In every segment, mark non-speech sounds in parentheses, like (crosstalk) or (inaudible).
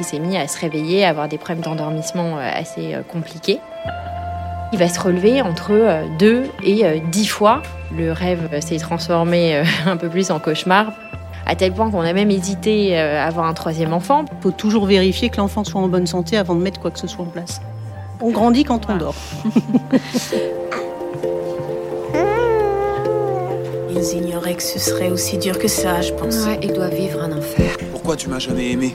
Il s'est mis à se réveiller, à avoir des problèmes d'endormissement euh, assez euh, compliqués. Il va se relever entre euh, deux et dix fois. Le rêve s'est transformé (laughs) un peu plus en cauchemar, à tel point qu'on a même hésité à avoir un troisième enfant. Il faut toujours vérifier que l'enfant soit en bonne santé avant de mettre quoi que ce soit en place. On grandit quand on dort. (laughs) Ils ignoraient que ce serait aussi dur que ça, je pense. Ouais, ils doivent vivre un enfer. Pourquoi tu m'as jamais aimé?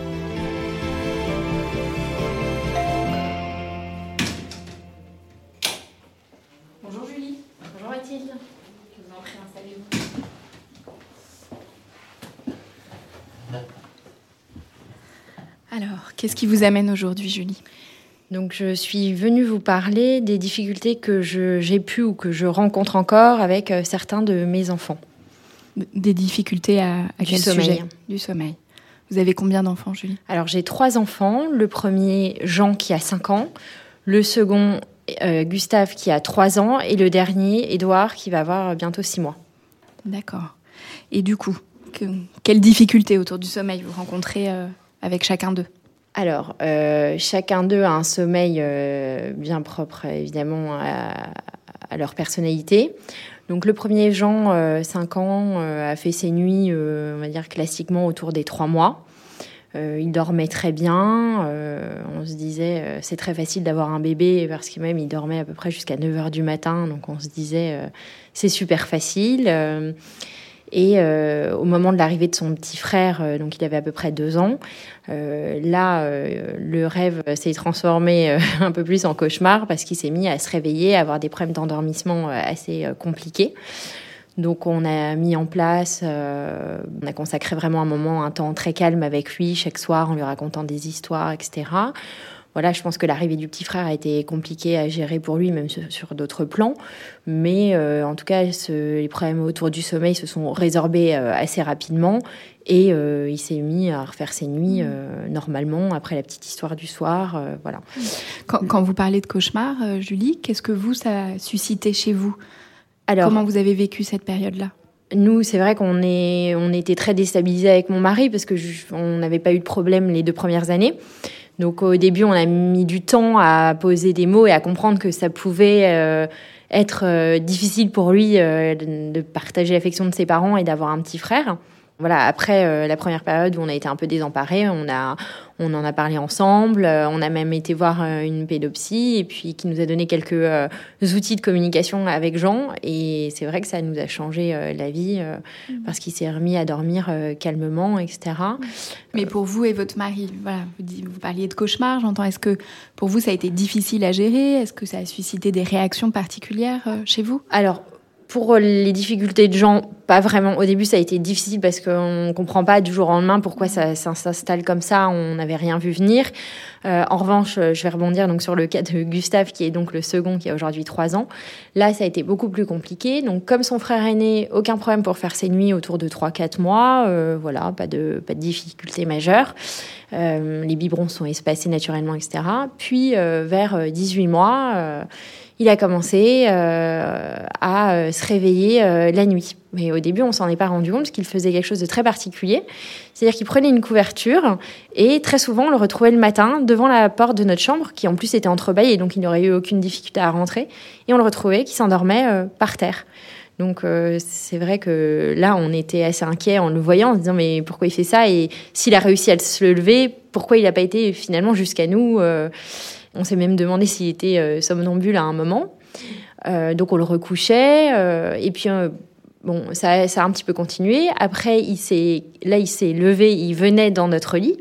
Qu'est-ce qui vous amène aujourd'hui, Julie? Donc je suis venue vous parler des difficultés que j'ai pu ou que je rencontre encore avec euh, certains de mes enfants. Des difficultés à, à Du quel sommeil. sujet? Du sommeil. Vous avez combien d'enfants, Julie? Alors j'ai trois enfants. Le premier, Jean, qui a 5 ans. Le second, euh, Gustave, qui a 3 ans. Et le dernier, Édouard, qui va avoir bientôt 6 mois. D'accord. Et du coup, que- quelles difficultés autour du sommeil vous rencontrez euh, avec chacun d'eux? Alors, euh, chacun d'eux a un sommeil euh, bien propre, évidemment, à, leur personnalité. Donc, le premier, Jean, euh, 5 ans, euh, a fait ses nuits, on va dire, classiquement autour des 3 mois. Il dormait très bien. on se disait, c'est très facile d'avoir un bébé parce que même il dormait à peu près jusqu'à 9 h du matin. Donc, on se disait, c'est super facile. Et euh, au moment de l'arrivée de son petit frère, euh, donc il avait à peu près deux ans, euh, là, le rêve s'est transformé (laughs) un peu plus en cauchemar parce qu'il s'est mis à se réveiller, à avoir des problèmes d'endormissement assez compliqués. Donc on a mis en place, on a consacré vraiment un moment, un temps très calme avec lui chaque soir en lui racontant des histoires, etc. Voilà, je pense que l'arrivée du petit frère a été compliquée à gérer pour lui, même sur, sur d'autres plans. Mais euh, en tout cas, ce- les problèmes autour du sommeil se sont résorbés euh, assez rapidement. Et euh, il s'est mis à refaire ses nuits euh, normalement, après la petite histoire du soir. voilà. quand, quand vous parlez de cauchemar, Julie, qu'est-ce que vous, ça a suscité chez vous? Alors, Comment vous avez vécu cette période-là? Nous, c'est vrai qu'on est, on était très déstabilisés avec mon mari parce que je- on n'avait pas eu de problème les deux premières années. Donc au début, on a mis du temps à poser des mots et à comprendre que ça pouvait euh, être euh, difficile pour lui euh, de, de partager l'affection de ses parents et d'avoir un petit frère. Voilà, après euh, la première période où on a été un peu désemparés, on a, on en a parlé ensemble. euh, on a même été voir euh, une pédopsie et puis qui nous a donné quelques outils de communication avec Jean. Et c'est vrai que ça nous a changé la vie euh, parce qu'il s'est remis à dormir calmement, etc. Mais pour vous et votre mari, voilà, vous, vous parliez de cauchemar, j'entends. Est-ce que pour vous, ça a été difficile à gérer? Est-ce que ça a suscité des réactions particulières chez vous? Alors, Pour les difficultés de gens, pas vraiment. Au début, ça a été difficile parce qu'on comprend pas du jour au lendemain pourquoi ça, s'installe comme ça. On n'avait rien vu venir. Euh, en revanche, je vais rebondir donc sur le cas de Gustave, qui est donc le second, qui a aujourd'hui trois ans. Là, ça a été beaucoup plus compliqué. Donc, comme son frère aîné, aucun problème pour faire ses nuits autour de 3-4 mois. Euh, voilà, pas de, pas de difficultés majeures. Euh, les biberons sont espacés naturellement, etc. Puis, euh, vers 18 mois, euh, il a commencé euh, à euh, se réveiller euh, la nuit. Mais au début, on s'en est pas rendu compte parce qu'il faisait quelque chose de très particulier. C'est-à-dire qu'il prenait une couverture et très souvent, on le retrouvait le matin devant la porte de notre chambre, qui en plus était entrebâillée, donc il n'aurait eu aucune difficulté à rentrer. Et on le retrouvait qui s'endormait par terre. Donc c'est vrai que là, on était assez inquiet en le voyant, en se disant mais pourquoi il fait ça? Et s'il a réussi à se lever, pourquoi il n'a pas été finalement jusqu'à nous On s'est même demandé s'il était euh, somnambule à un moment. Euh, donc on le recouchait euh, et puis bon, ça, a un petit peu continué. Après, il s'est là, il s'est levé, il venait dans notre lit.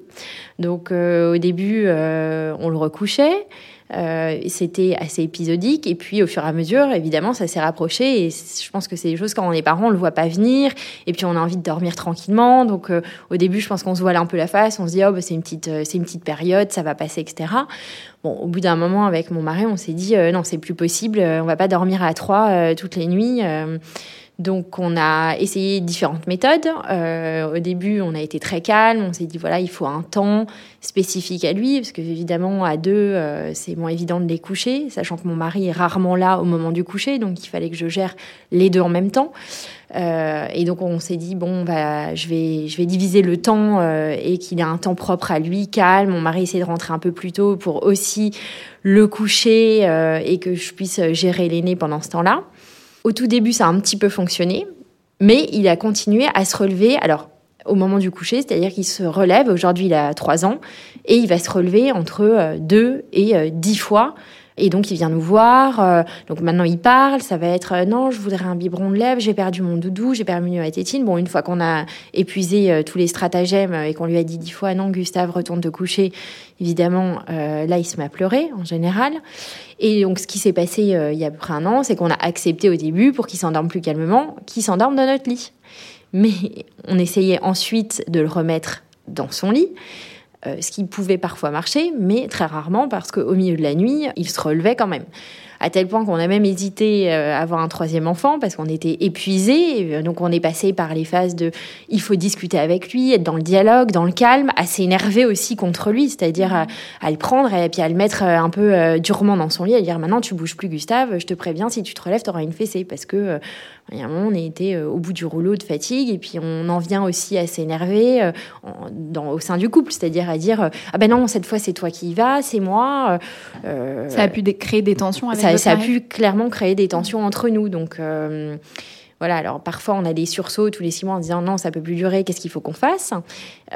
Donc au début, on le recouchait. Euh, C'était assez épisodique et puis au fur et à mesure, évidemment, ça s'est rapproché et je pense que c'est des choses quand on est parent, on le voit pas venir et puis on a envie de dormir tranquillement. Donc euh, au début, je pense qu'on se voile un peu la face, on se dit oh bah, c'est une petite euh, une petite période, ça va passer, etc. Bon, au bout d'un moment, avec mon mari, on s'est dit non, c'est plus possible, on va pas dormir à trois toutes les nuits. Donc on a essayé différentes méthodes. Euh, au début, on a été très calme. On s'est dit voilà, il faut un temps spécifique à lui parce que évidemment à deux, euh, c'est moins évident de les coucher, sachant que mon mari est rarement là au moment du coucher, donc il fallait que je gère les deux en même temps. Euh, et donc on s'est dit bon bah je vais diviser le temps et qu'il ait un temps propre à lui, calme. Mon mari essaie de rentrer un peu plus tôt pour aussi le coucher et que je puisse gérer l'aîné pendant ce temps-là. Au tout début, ça a un petit peu fonctionné, mais il a continué à se relever. Alors, au moment du coucher, c'est-à-dire qu'il se relève. Aujourd'hui, il a 3 ans et il va se relever entre 2 et 10 fois. Et donc, il vient nous voir. euh, donc, maintenant, il parle. Ça va être euh, non, je voudrais un biberon de lèvres. J'ai perdu mon doudou. J'ai perdu ma tétine. Bon, une fois qu'on a épuisé euh, tous les stratagèmes et qu'on lui a dit dix fois non, Gustave, retourne te coucher. Évidemment, là, il se met à pleurer en général. Et donc, ce qui s'est passé il y a à peu près un an, c'est qu'on a accepté au début, pour qu'il s'endorme plus calmement, qu'il s'endorme dans notre lit. Mais on essayait ensuite de le remettre dans son lit, ce qui pouvait parfois marcher, mais très rarement parce qu'au milieu de la nuit, il se relevait quand même. À tel point qu'on a même hésité euh, à avoir un troisième enfant parce qu'on était épuisé. Donc on est passé par les phases de il faut discuter avec lui, être dans le dialogue, dans le calme, assez énervé aussi contre lui, c'est-à-dire à, à le prendre et puis à le mettre euh, un peu euh, durement dans son lit, à dire maintenant tu bouges plus Gustave, je te préviens si tu te relèves t'auras une fessée parce que euh, y a un moment, on était euh, au bout du rouleau de fatigue et puis on en vient aussi à s'énerver euh, au sein du couple, c'est-à-dire à dire euh, ah ben non cette fois c'est toi qui y vas, c'est moi. euh, Ça a pu créer des tensions avec ça, ça a pu clairement créer des tensions entre nous. Donc euh, voilà, alors parfois on a des sursauts tous les six mois en disant non, ça peut plus durer, qu'est-ce qu'il faut qu'on fasse?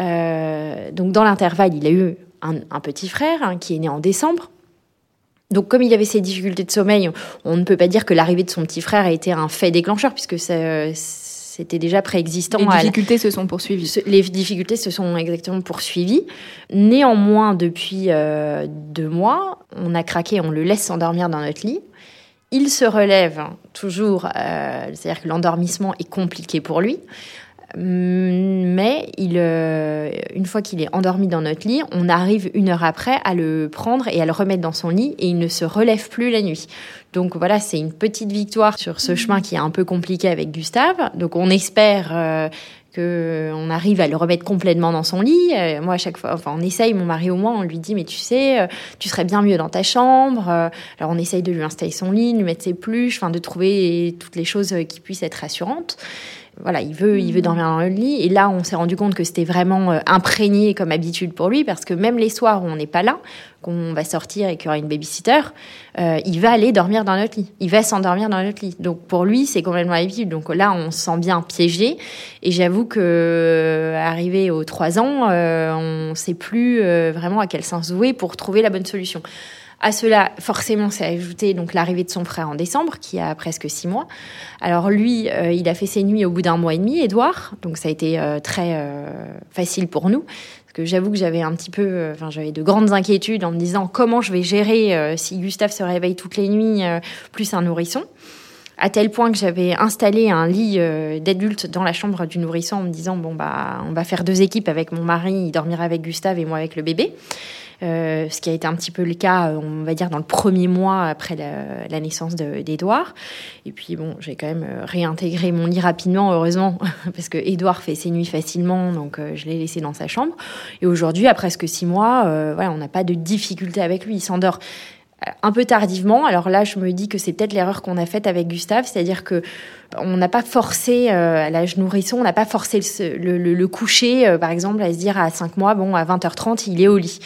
Euh, Donc dans l'intervalle, il a eu un, un petit frère hein, qui est né en décembre. Donc, comme il avait ces difficultés de sommeil, on ne peut pas dire que l'arrivée de son petit frère a été un fait déclencheur, puisque ça- c'était déjà préexistant. Les la- difficultés se sont poursuivies. Les difficultés se sont exactement poursuivies. Néanmoins, depuis euh, deux mois, on a craqué, on le laisse s'endormir dans notre lit. Il se relève toujours, euh, c'est-à-dire que l'endormissement est compliqué pour lui. Mais il, euh, une fois qu'il est endormi dans notre lit, on arrive une heure après à le prendre et à le remettre dans son lit et il ne se relève plus la nuit. Donc voilà, c'est une petite victoire sur ce chemin qui est un peu compliqué avec Gustave. Donc on espère euh, que on arrive à le remettre complètement dans son lit. Euh, moi, à chaque fois, enfin, on essaye, mon mari au moins, on lui dit, mais tu sais, euh, tu serais bien mieux dans ta chambre. Euh, alors, on essaye de lui installer son lit, de lui mettre ses pluches, enfin, de trouver toutes les choses qui puissent être rassurantes. Voilà, il veut, il veut dormir dans le lit. Et là, on s'est rendu compte que c'était vraiment euh, imprégné comme habitude pour lui, parce que même les soirs où on n'est pas là, qu'on va sortir et qu'il y aura une babysitter, euh, il va aller dormir dans notre lit. Il va s'endormir dans notre lit. Donc pour lui, c'est complètement habitude. Donc là, on se sent bien piégé. Et j'avoue que euh, arrivé aux trois ans, euh, on ne sait plus euh, vraiment à quel sens jouer pour trouver la bonne solution. À cela, forcément, s'est ajouté donc l'arrivée de son frère en décembre, qui a presque six mois. Alors lui, euh, il a fait ses nuits au bout d'un mois et demi, Édouard. Donc ça a été euh, très euh, facile pour nous. Que j'avoue que j'avais un petit peu, enfin j'avais de grandes inquiétudes en me disant comment je vais gérer si Gustave se réveille toutes les nuits, plus un nourrisson? à tel point que j'avais installé un lit d'adulte dans la chambre du nourrisson en me disant bon bah on va faire deux équipes avec mon mari, il dormira avec Gustave et moi avec le bébé. Euh, ce qui a été un petit peu le cas, euh, on va dire, dans le premier mois après la, naissance d'Edouard. Et puis bon, j'ai quand même réintégré mon lit rapidement, heureusement, (laughs) parce que Edouard fait ses nuits facilement, donc je l'ai laissé dans sa chambre. Et aujourd'hui, à presque six mois, voilà, on n'a pas de difficulté avec lui. Il s'endort un peu tardivement. Alors là, je me dis que c'est peut-être l'erreur qu'on a faite avec Gustave, c'est-à-dire que on n'a pas forcé euh, à l'âge nourrisson, on n'a pas forcé le, le, le coucher, euh, par exemple, à se dire à 5 mois, bon, à 20h30, il est au lit.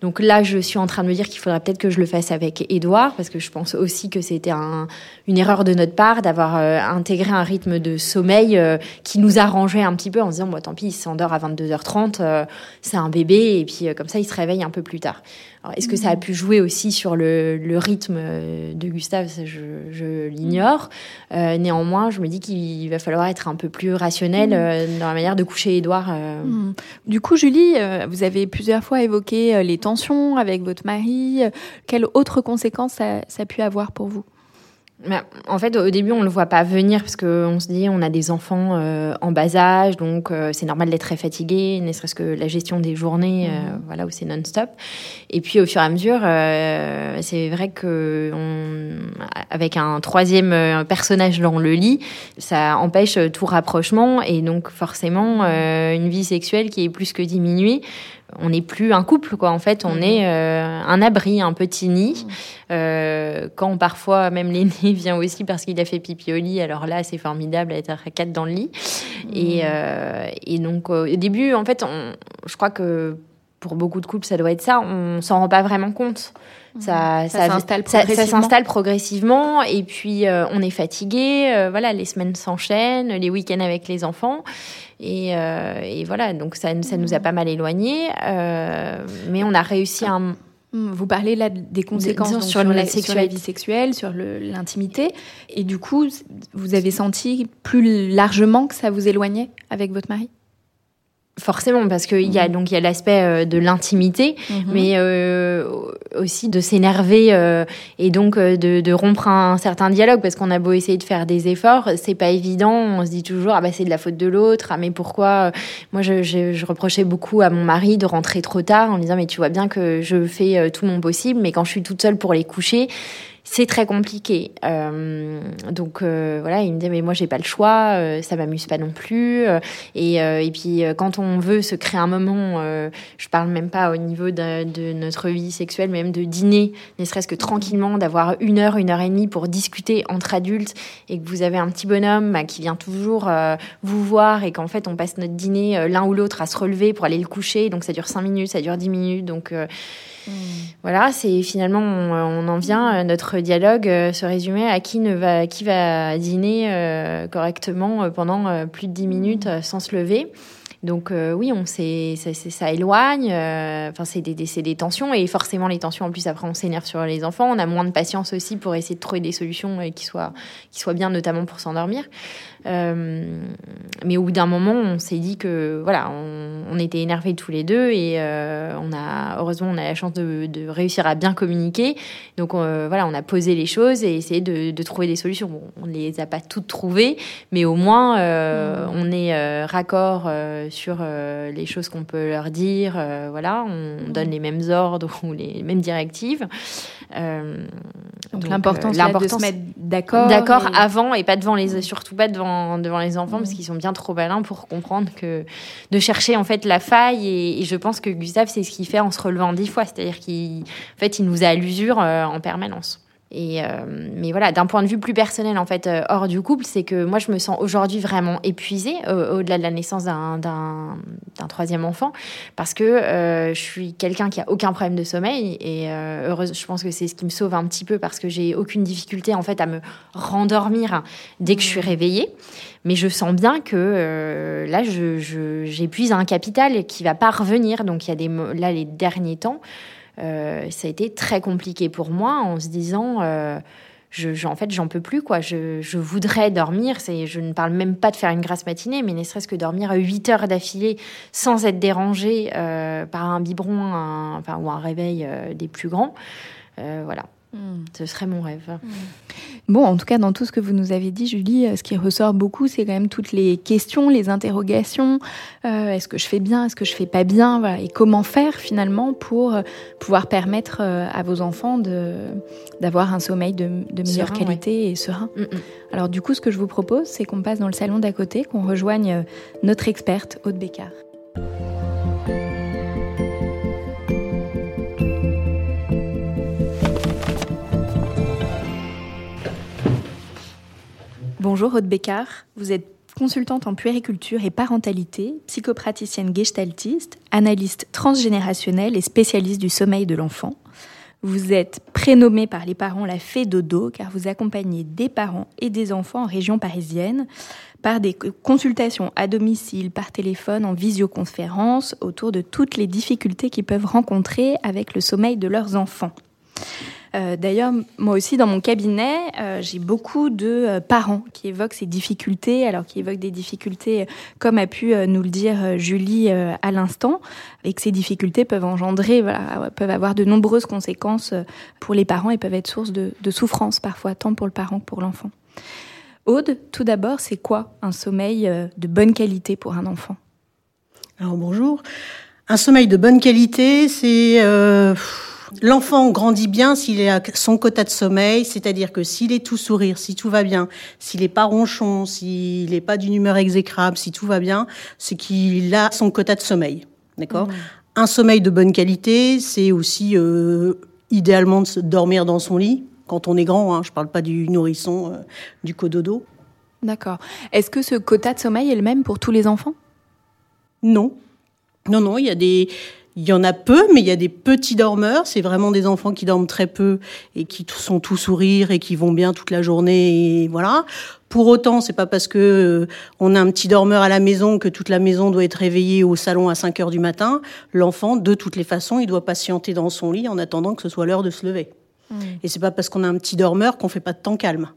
Donc là, je suis en train de me dire qu'il faudrait peut-être que je le fasse avec Édouard, parce que je pense aussi que c'était un, une erreur de notre part d'avoir euh, intégré un rythme de sommeil euh, qui nous arrangeait un petit peu en se disant, bon, tant pis, il s'endort à 22h30, euh, c'est un bébé, et puis comme ça, il se réveille un peu plus tard. Est-ce que ça a pu jouer aussi sur le, le rythme de Gustave? Ça, je, je l'ignore. néanmoins, je me dis qu'il va falloir être un peu plus rationnel dans la manière de coucher Édouard. Du coup, Julie, vous avez plusieurs fois évoqué les temps avec votre mari. Quelles autres conséquences ça, ça a pu avoir pour vous? Bah, en fait, au début, on le voit pas venir parce qu'on se dit on a des enfants euh, en bas âge, donc euh, c'est normal d'être très fatigué, ne serait-ce que la gestion des journées, euh, mmh. voilà, où c'est non-stop. Et puis, au fur et à mesure, c'est vrai que on, avec un troisième personnage dans le lit, ça empêche tout rapprochement et donc forcément une vie sexuelle qui est plus que diminuée on n'est plus un couple, quoi. En fait, on mhm. est euh, un abri, un petit nid. Mhm. Euh, quand parfois même l'aîné (laughs) vient aussi parce qu'il a fait pipi au lit, alors là, c'est formidable d'être à quatre dans le lit. Et, mhm. euh, et, donc, au début, en fait, on, je crois que pour beaucoup de couples, ça doit être ça. On s'en rend pas vraiment compte. Ça, ça, s'installe progressivement. Ça, s'installe progressivement et puis on est fatigué. voilà, les semaines s'enchaînent, les week-ends avec les enfants. Et, euh, et, voilà, donc ça, ça nous a pas mal éloignés. Euh, mais on a réussi à... Hmm, vous parlez là des conséquences sur, la, sur, la, vie sexuelle, sur l'intimité. Et du coup, vous avez senti plus largement que ça vous éloignait avec votre mari? Forcément, parce qu'il y a mhm. donc il y a l'aspect euh, de l'intimité, mhm. mais euh, aussi de s'énerver euh, et donc de, de, rompre un, certain dialogue, parce qu'on a beau essayer de faire des efforts, c'est pas évident. On se dit toujours ah bah c'est de la faute de l'autre, ah mais pourquoi Moi je, je, je, reprochais beaucoup à mon mari de rentrer trop tard en disant mais tu vois bien que je fais tout mon possible, mais quand je suis toute seule pour les coucher, c'est très compliqué. Euh, donc euh, voilà, il me dit mais moi j'ai pas le choix, euh, ça m'amuse pas non plus. Euh, et, euh, et puis quand on veut se créer un moment, je parle même pas au niveau de, de, notre vie sexuelle, même de dîner, ne serait-ce que tranquillement, d'avoir une heure, une heure et demie pour discuter entre adultes et que vous avez un petit bonhomme bah, qui vient toujours vous voir et qu'en fait on passe notre dîner l'un ou l'autre à se relever pour aller le coucher. Donc ça dure cinq minutes, ça dure dix minutes. Donc voilà, c'est finalement on, en vient euh, notre dialogue euh, se résumer à qui ne va qui va dîner euh, correctement pendant plus de 10 minutes sans se lever. Donc oui, on sait, ça, ça éloigne. Enfin, c'est des, des, des, tensions et forcément les tensions. En plus, après, on s'énerve sur les enfants. On a moins de patience aussi pour essayer de trouver des solutions qui soient qui soient bien, notamment pour s'endormir. Euh, mais au bout d'un moment, on s'est dit que voilà, on, on était énervés tous les deux et euh, on a heureusement on a la chance de, de réussir à bien communiquer. Donc euh, voilà, on a posé les choses et essayé de, de trouver des solutions. Bon, on les a pas toutes trouvées, mais au moins euh, mmh. on est euh, raccord sur les choses qu'on peut leur dire. voilà, on mmh. donne les mêmes ordres (laughs) ou les mêmes directives. donc, l'important, c'est de se mettre d'accord. D'accord avant et pas devant les, surtout pas devant devant, les enfants parce mm. qu'ils sont bien trop malins pour comprendre que de chercher en fait la faille et, je pense que Gustave c'est ce qu'il fait en se relevant dix fois, c'est-à-dire qu'il fait il nous a à l'usure euh, en permanence. Et euh, mais voilà, d'un point de vue plus personnel en fait euh, hors du couple, c'est que moi je me sens aujourd'hui vraiment épuisée au-delà de la naissance d'un troisième enfant parce que je suis quelqu'un qui a aucun problème de sommeil et heureuse, je pense que c'est ce qui me sauve un petit peu parce que j'ai aucune difficulté en fait à me rendormir dès que je suis mmh. réveillée. Mais je sens bien que là j'épuise je, un capital qui va pas revenir. Donc il y a des là les derniers temps. Euh, ça a été très compliqué pour moi en se disant, euh, en fait, j'en peux plus, quoi. Je, voudrais dormir. Je ne parle même pas de faire une grasse matinée, mais ne serait-ce que dormir 8 heures d'affilée sans être dérangé euh, par un biberon enfin, ou un réveil des plus grands. voilà. Ce serait mon rêve. Bon, en tout cas, dans tout ce que vous nous avez dit, Julie, euh, ce qui ressort beaucoup, c'est quand même toutes les questions, les interrogations. Euh, est-ce que je fais bien Est-ce que je fais pas bien voilà. Et comment faire finalement pour euh, pouvoir permettre à vos enfants de d'avoir un sommeil de, de meilleure Serein, qualité et serein? Mm, mm. Alors du coup, ce que je vous propose, c'est qu'on passe dans le salon d'à côté, qu'on rejoigne notre experte, Aude Bécard. Bonjour Aude Bécard, vous êtes consultante en puériculture et parentalité, psychopraticienne gestaltiste, analyste transgénérationnelle et spécialiste du sommeil de l'enfant. Vous êtes prénommée par les parents la fée dodo car vous accompagnez des parents et des enfants en région parisienne par des consultations à domicile, par téléphone, en visioconférence autour de toutes les difficultés qu'ils peuvent rencontrer avec le sommeil de leurs enfants. Euh, D'ailleurs, moi aussi, dans mon cabinet, euh, j'ai beaucoup de euh, parents qui évoquent ces difficultés, alors qui évoquent des difficultés, euh, comme a pu nous le dire Julie à l'instant, et que ces difficultés peuvent engendrer, voilà, peuvent avoir de nombreuses conséquences pour les parents et peuvent être source de, de souffrance parfois, tant pour le parent que pour l'enfant. Aude, tout d'abord, c'est quoi un sommeil de bonne qualité pour un enfant? Alors bonjour. Un sommeil de bonne qualité, c'est euh, l'enfant grandit bien s'il à son quota de sommeil, c'est-à-dire que s'il est tout sourire, si tout va bien, s'il est pas ronchon, s'il n'est pas d'une humeur exécrable, si tout va bien, c'est qu'il a son quota de sommeil. D'accord? Un sommeil de bonne qualité, c'est aussi euh, idéalement de se dormir dans son lit quand on est grand. Hein, je parle pas du nourrisson, euh, du cododo. D'accord. Est-ce que ce quota de sommeil est le même pour tous les enfants? Non. Non, non, il y a des, il y en a peu, mais il y a des petits dormeurs. C'est vraiment des enfants qui dorment très peu et qui sont tout sourire et qui vont bien toute la journée et voilà. Pour autant, c'est pas parce que euh, on a un petit dormeur à la maison que toute la maison doit être réveillée au salon à 5 heures du matin. L'enfant, de toutes les façons, il doit patienter dans son lit en attendant que ce soit l'heure de se lever. Et c'est pas parce qu'on a un petit dormeur qu'on fait pas de temps calme.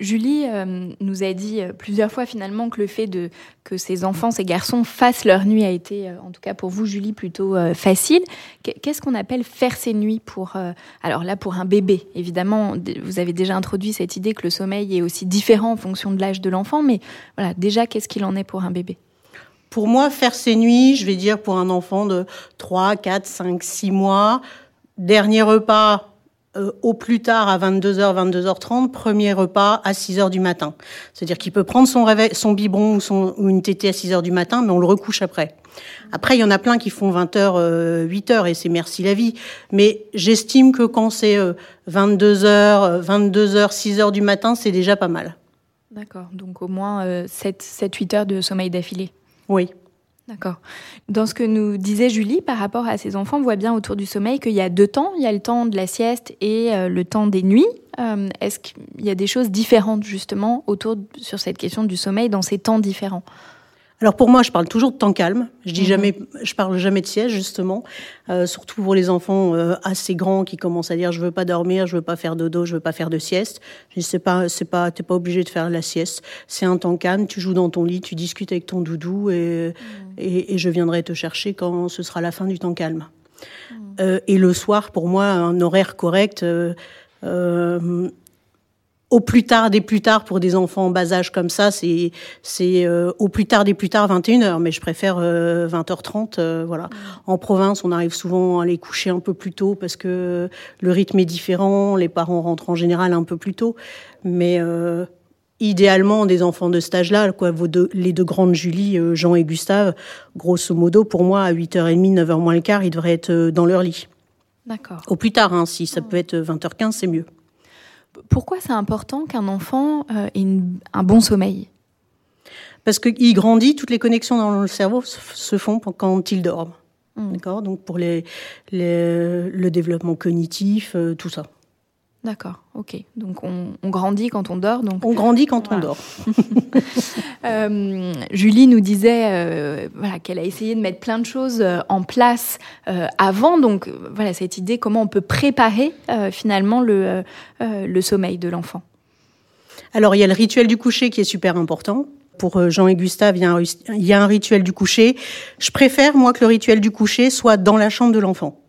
Julie euh, nous a dit euh, plusieurs fois finalement que le fait de que ces enfants, ces garçons fassent leur nuit a été, euh, en tout cas pour vous Julie, plutôt facile. Qu- Qu'est-ce qu'on appelle faire ses nuits pour alors là pour un bébé? Évidemment vous avez déjà introduit cette idée que le sommeil est aussi différent en fonction de l'âge de l'enfant, mais voilà déjà qu'est-ce qu'il en est pour un bébé? Pour moi, faire ses nuits, je vais dire pour un enfant de 3, 4, 5, 6 mois, dernier repas euh, au plus tard à 22h, 22h30, premier repas à 6h du matin. C'est-à-dire qu'il peut prendre son réveil, son biberon ou, son, ou une tétée à 6h du matin, mais on le recouche après. Après, il y en a plein qui font 20h, euh, 8h et c'est merci la vie. Mais j'estime que quand c'est euh, 22h, 22h, 6h du matin, c'est déjà pas mal. D'accord, donc au moins euh, 7-8 heures de sommeil d'affilée. Oui. D'accord. Dans ce que nous disait Julie par rapport à ses enfants, on voit bien autour du sommeil qu'il y a deux temps. Il y a le temps de la sieste et euh, le temps des nuits. Euh, Est-ce qu'il y a des choses différentes justement autour sur cette question du sommeil dans ces temps différents? Alors pour moi, je parle toujours de temps calme. Je dis Mhm. jamais, je parle jamais de sieste justement, euh, surtout pour les enfants euh, assez grands qui commencent à dire je veux pas dormir, je veux pas faire dodo, je veux pas faire de sieste. Je dis c'est pas, c'est pas, t'es pas obligé de faire la sieste. C'est un temps calme. Tu joues dans ton lit, tu discutes avec ton doudou et, et, et je viendrai te chercher quand ce sera la fin du temps calme. Euh, et le soir, pour moi, un horaire correct. euh, euh, au plus tard des plus tard pour des enfants en bas âge comme ça, c'est c'est euh, au plus tard des plus tard 21h, mais je préfère euh, 20h30 euh, voilà. En province, on arrive souvent à les coucher un peu plus tôt parce que le rythme est différent, les parents rentrent en général un peu plus tôt, mais euh, idéalement des enfants de cet âge-là, quoi, vos deux, les deux grandes Julie, euh, Jean et Gustave, grosso modo pour moi à 8h30, 9h moins le quart, ils devraient être euh, dans leur lit. D'accord. Au plus tard hein, si ça peut être 20h15, c'est mieux. Pourquoi c'est important qu'un enfant euh, ait une- un bon sommeil? Parce qu'il grandit, toutes les connexions dans le cerveau se font quand il dort. Mm. D'accord? Donc pour les, les- le développement cognitif, euh, tout ça. D'accord, ok. Donc on, on grandit quand on dort. Donc On grandit quand on dort. (laughs) Euh, Julie nous disait euh, voilà, qu'elle a essayé de mettre plein de choses euh, en place euh, avant. Donc voilà cette idée comment on peut préparer finalement le, le sommeil de l'enfant? Alors il y a le rituel du coucher qui est super important. Pour Jean et Gustave, il y, a un, ru- il y a un rituel du coucher. Je préfère, moi, que le rituel du coucher soit dans la chambre de l'enfant.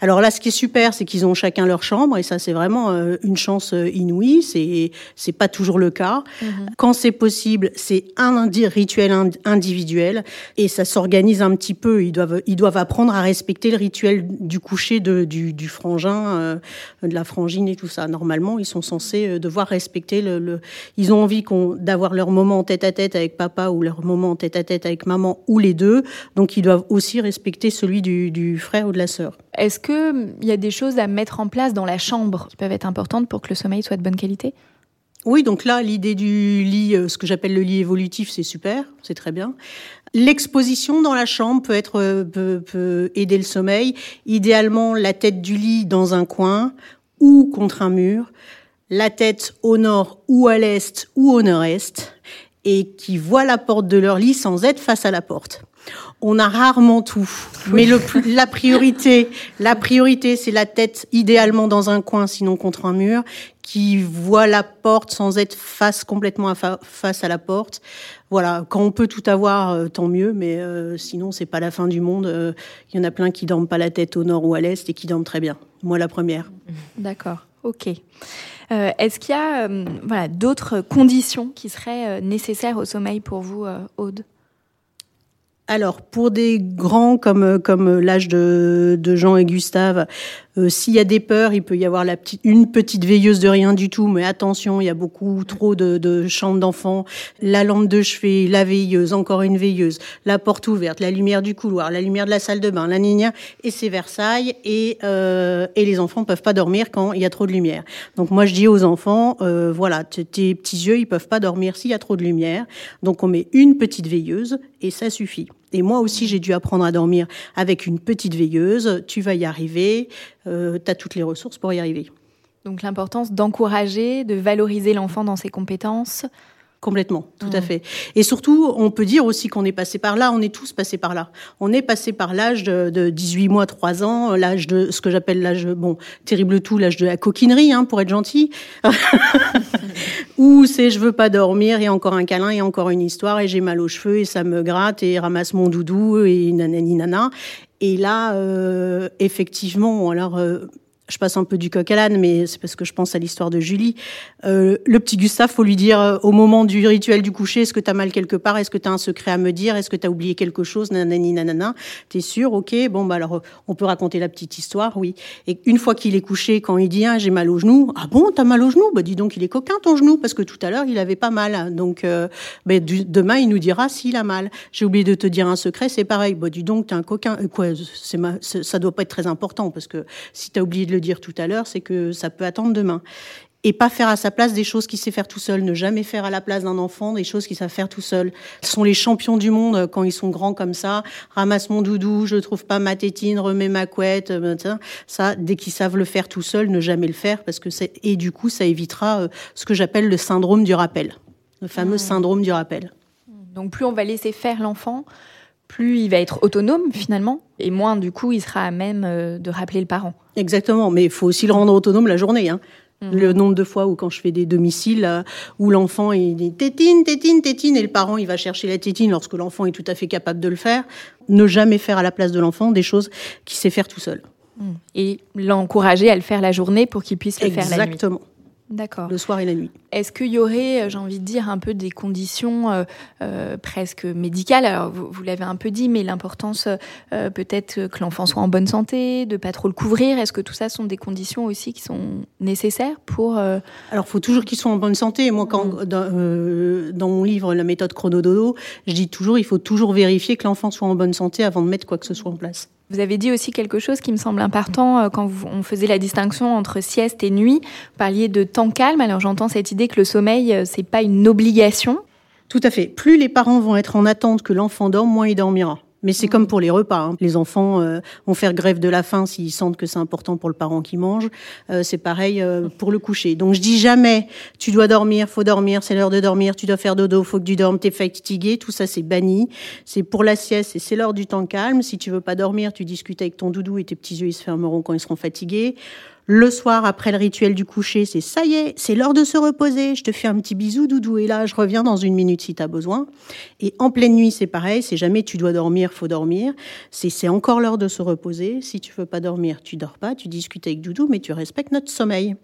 Alors là, ce qui est super, c'est qu'ils ont chacun leur chambre, et ça, c'est vraiment euh, une chance euh, inouïe. C'est c'est pas toujours le cas. Mhm. Quand c'est possible, c'est un rituel ind- individuel, et ça s'organise un petit peu. Ils doivent ils doivent apprendre à respecter le rituel du coucher de, du, du frangin, euh, de la frangine et tout ça. Normalement, ils sont censés devoir respecter le. le- Ils ont envie qu'on d'avoir leur moment tête à tête avec papa ou leur moment tête à tête avec maman ou les deux. Donc, ils doivent aussi respecter celui du, du frère ou de la sœur. Est-ce qu'il y a des choses à mettre en place dans la chambre qui peuvent être importantes pour que le sommeil soit de bonne qualité? Oui, donc là, l'idée du lit, euh, ce que j'appelle le lit évolutif, c'est super, c'est très bien. L'exposition dans la chambre peut être euh, aider le sommeil. Idéalement, la tête du lit dans un coin ou contre un mur, la tête au nord ou à l'est ou au nord-est, et qui voient la porte de leur lit sans être face à la porte. On a rarement tout, mais la priorité, la priorité, c'est la tête idéalement dans un coin, sinon contre un mur, qui voit la porte sans être face complètement face à la porte. Voilà, quand on peut tout avoir, euh, tant mieux, mais euh, sinon c'est pas la fin du monde. Euh, Il y en a plein qui dorment pas la tête au nord ou à l'est et qui dorment très bien. Moi la première. D'accord, ok. Euh, Est-ce qu'il y a euh, voilà, d'autres conditions qui seraient euh, nécessaires au sommeil pour vous, euh, Aude? Alors, pour des grands comme euh, comme l'âge de, Jean et Gustave, euh, s'il y a des peurs, il peut y avoir la petite, une petite veilleuse de rien du tout, mais attention, il y a beaucoup trop de, de chambres d'enfants, la lampe de chevet, la veilleuse, encore une veilleuse, la porte ouverte, la lumière du couloir, la lumière de la salle de bain, la nina, et c'est Versailles, et euh, et les enfants peuvent pas dormir quand il y a trop de lumière. Donc moi je dis aux enfants, euh, voilà, tes petits yeux, ils peuvent pas dormir s'il y a trop de lumière, donc on met une petite veilleuse et ça suffit. Et moi aussi, j'ai dû apprendre à dormir avec une petite veilleuse. Tu vas y arriver. Euh, tu as toutes les ressources pour y arriver. Donc l'importance d'encourager, de valoriser l'enfant dans ses compétences. Complètement, tout à fait. Et surtout, on peut dire aussi qu'on est passé par là, on est tous passés par là. On est passé par l'âge de, de 18 mois, 3 ans, l'âge de ce que j'appelle l'âge, bon, terrible tout, l'âge de la coquinerie, hein, pour être gentil. (laughs) Où c'est je veux pas dormir, et encore un câlin, et encore une histoire, et j'ai mal aux cheveux, et ça me gratte, et ramasse mon doudou, et nanani nana. Et là, euh, effectivement, alors... euh, je passe un peu du coq à l'âne, mais c'est parce que je pense à l'histoire de Julie. Euh, le petit Gustave, faut lui dire euh, au moment du rituel du coucher, est-ce que tu as mal quelque part? Est-ce que tu as un secret à me dire? Est-ce que tu as oublié quelque chose? Nanani nanana. T'es sûr? Ok. Bon bah alors on peut raconter la petite histoire, oui. Et une fois qu'il est couché, quand il dit ah, j'ai mal au genou, ah bon t'as mal au genou? Bah dis donc il est coquin ton genou parce que tout à l'heure il avait pas mal. Donc euh, du- demain il nous dira s'il a mal. J'ai oublié de te dire un secret, c'est pareil. Bah dis donc t'es un coquin. Euh, Quoi ma- ça doit pas être très important parce que si t'as oublié de le dire tout à l'heure, c'est que ça peut attendre demain et pas faire à sa place des choses qu'il sait faire tout seul, ne jamais faire à la place d'un enfant des choses qu'il savent faire tout seul. Ils sont les champions du monde euh, quand ils sont grands comme ça. Ramasse mon doudou, je trouve pas ma tétine, remets ma couette, euh, ça, ça dès qu'ils savent le faire tout seul, ne jamais le faire parce que c'est et du coup ça évitera euh, ce que j'appelle le syndrome du rappel, le fameux syndrome du rappel. Donc plus on va laisser faire l'enfant, plus il va être autonome finalement, et moins du coup il sera à même euh, de rappeler le parent. Exactement, mais il faut aussi le rendre autonome la journée. Hein. Le nombre de fois où quand je fais des domiciles euh, où l'enfant il dit tétine, tétine, tétine et le parent il va chercher la tétine lorsque l'enfant est tout à fait capable de le faire. Ne jamais faire à la place de l'enfant des choses qu'il sait faire tout seul. Et l'encourager à le faire la journée pour qu'il puisse le faire la nuit. Exactement, D'accord. le soir et la nuit. Est-ce qu'il y aurait, euh, j'ai envie de dire, un peu des conditions euh, euh, presque médicales? Alors, vous, vous l'avez un peu dit, mais l'importance euh, peut-être que l'enfant soit en bonne santé, de pas trop le couvrir. Est-ce que tout ça sont des conditions aussi qui sont nécessaires pour euh, Alors, faut toujours qu'ils soient en bonne santé. Et moi, quand dans, euh, dans mon livre La méthode chronododo, je dis toujours, il faut toujours vérifier que l'enfant soit en bonne santé avant de mettre quoi que ce soit en place. Vous avez dit aussi quelque chose qui me semble important euh, quand on faisait la distinction entre sieste et nuit. Vous parliez de temps calme. Alors j'entends cette idée que le sommeil, euh, c'est pas une obligation. Tout à fait. Plus les parents vont être en attente que l'enfant dorme, moins il dormira. Mais c'est comme pour les repas. hein. Les enfants euh, vont faire grève de la faim s'ils sentent que c'est important pour le parent qui mange. Euh, c'est pareil euh, pour le coucher. Donc je dis jamais, tu dois dormir, faut dormir, c'est l'heure de dormir, tu dois faire dodo, faut que tu dormes, t'es fatigué. Tout ça c'est banni. C'est pour la sieste et c'est l'heure du temps calme. Si tu veux pas dormir, tu discutes avec ton doudou et tes petits yeux ils se fermeront quand ils seront fatigués. Le soir, après le rituel du coucher, c'est ça y est, c'est l'heure de se reposer. Je te fais un petit bisou, doudou, et là, je reviens dans une minute si tu as besoin. Et en pleine nuit, c'est pareil. C'est jamais tu dois dormir, faut dormir. C'est encore l'heure de se reposer. Si tu veux pas dormir, tu dors pas. Tu discutes avec doudou, mais tu respectes notre sommeil.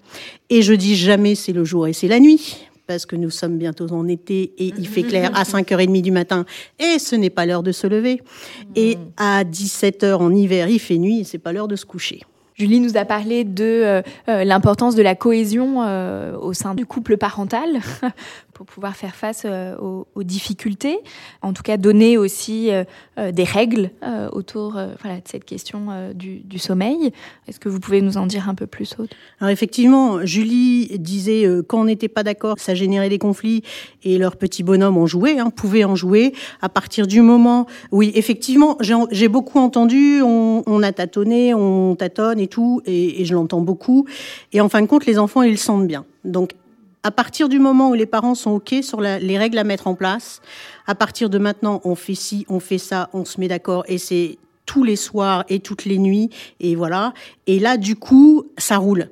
Et je dis jamais c'est le jour et c'est la nuit parce que nous sommes bientôt en été et il fait clair à 5h30 du matin et ce n'est pas l'heure de se lever. Et à 17h en hiver, il fait nuit et c'est pas l'heure de se coucher. Julie nous a parlé de euh, euh, l'importance de la cohésion euh, au sein du couple parental (laughs) pour pouvoir faire face euh, aux, difficultés. En tout cas, donner aussi euh, euh des règles autour voilà, de cette question du, sommeil. Est-ce que vous pouvez nous en dire un peu plus, Aude? Alors effectivement, Julie disait quand on n'était pas d'accord, ça générait des conflits et leurs petits bonhommes en jouaient, hein, pouvaient en jouer. À partir du moment, oui, effectivement, j'ai beaucoup entendu, on, on, a tâtonné, on tâtonne et tout, et, et je l'entends beaucoup. Et en fin de compte, les enfants, ils le sentent bien. Donc à partir du moment où les parents sont OK sur les règles à mettre en place, à partir de maintenant, on fait ci, on fait ça, on se met d'accord et c'est tous les soirs et toutes les nuits et voilà. Et là, du coup, ça roule.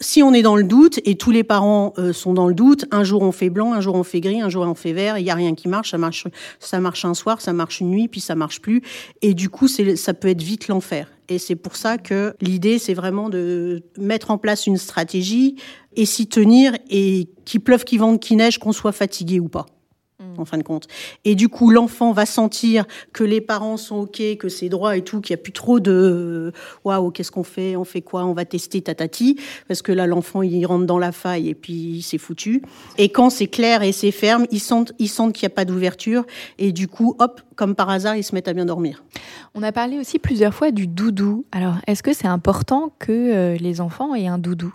Si on est dans le doute et tous les parents euh, sont dans le doute, un jour on fait blanc, un jour on fait gris, un jour on fait vert, il y a rien qui marche, ça marche, ça marche un soir, ça marche une nuit, puis ça marche plus, et du coup ça peut être vite l'enfer. Et c'est pour ça que l'idée c'est vraiment de mettre en place une stratégie et s'y tenir et qu'il pleuve, qu'il vente, qu'il neige, qu'on soit fatigué ou pas. En fin de compte. Et du coup, l'enfant va sentir que les parents sont OK, que c'est droit et tout, qu'il n'y a plus trop de waouh, qu'est-ce qu'on fait On fait quoi On va tester tatati. Parce que là, l'enfant, il rentre dans la faille et puis c'est foutu. Et quand c'est clair et c'est ferme, ils sentent, ils sentent qu'il n'y a pas d'ouverture. Et du coup, hop, comme par hasard, ils se mettent à bien dormir. On a parlé aussi plusieurs fois du doudou. Alors, est-ce que c'est important que euh, les enfants aient un doudou?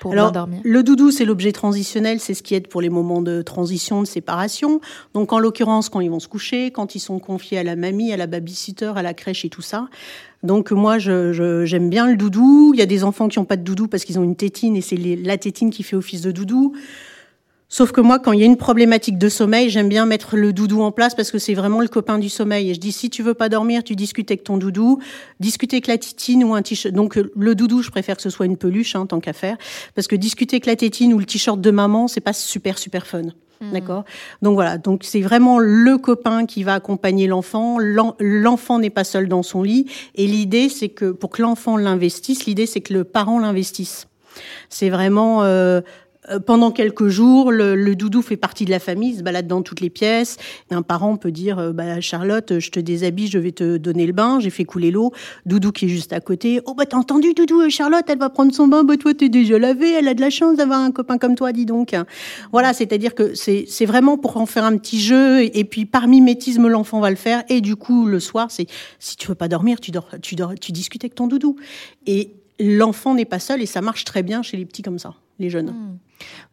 Pour Alors, dormir. Le doudou, c'est l'objet transitionnel, c'est ce qui aide pour les moments de transition, de séparation. Donc, en l'occurrence, quand ils vont se coucher, quand ils sont confiés à la mamie, à la babysitter, à la crèche et tout ça. Donc, moi, j'aime je, bien le doudou. Il y a des enfants qui n'ont pas de doudou parce qu'ils ont une tétine et c'est la tétine qui fait office de doudou. Sauf que moi, quand il y a une problématique de sommeil, j'aime bien mettre le doudou en place parce que c'est vraiment le copain du sommeil. Et je dis, si tu veux pas dormir, tu discutes avec ton doudou, discuter avec la tétine ou un t-shirt. Donc, le doudou, je préfère que ce soit une peluche, hein, tant qu'à faire. Parce que discuter avec la tétine ou le t-shirt de maman, c'est pas super, super fun. Mmh. D'accord? Donc voilà, donc c'est vraiment le copain qui va accompagner l'enfant. L'enfant n'est pas seul dans son lit. Et l'idée, c'est que pour que l'enfant l'investisse, l'idée, c'est que le parent l'investisse. C'est vraiment euh, euh, pendant quelques jours, le, le, doudou fait partie de la famille, il se balade dans toutes les pièces. Un parent peut dire euh, bah, Charlotte, je te déshabille, je vais te donner le bain, j'ai fait couler l'eau. Doudou qui est juste à côté. Oh bah t'as entendu Doudou, euh, Charlotte, elle va prendre son bain. Bah toi t'es déjà lavé, elle a de la chance d'avoir un copain comme toi, dis donc. Voilà, c'est-à-dire que c'est c'est vraiment pour en faire un petit jeu et, puis par mimétisme l'enfant va le faire et du coup le soir c'est si tu veux pas dormir, tu dors, tu dors, tu discutes avec ton doudou et l'enfant n'est pas seul et ça marche très bien chez les petits comme ça, les jeunes. Mmh.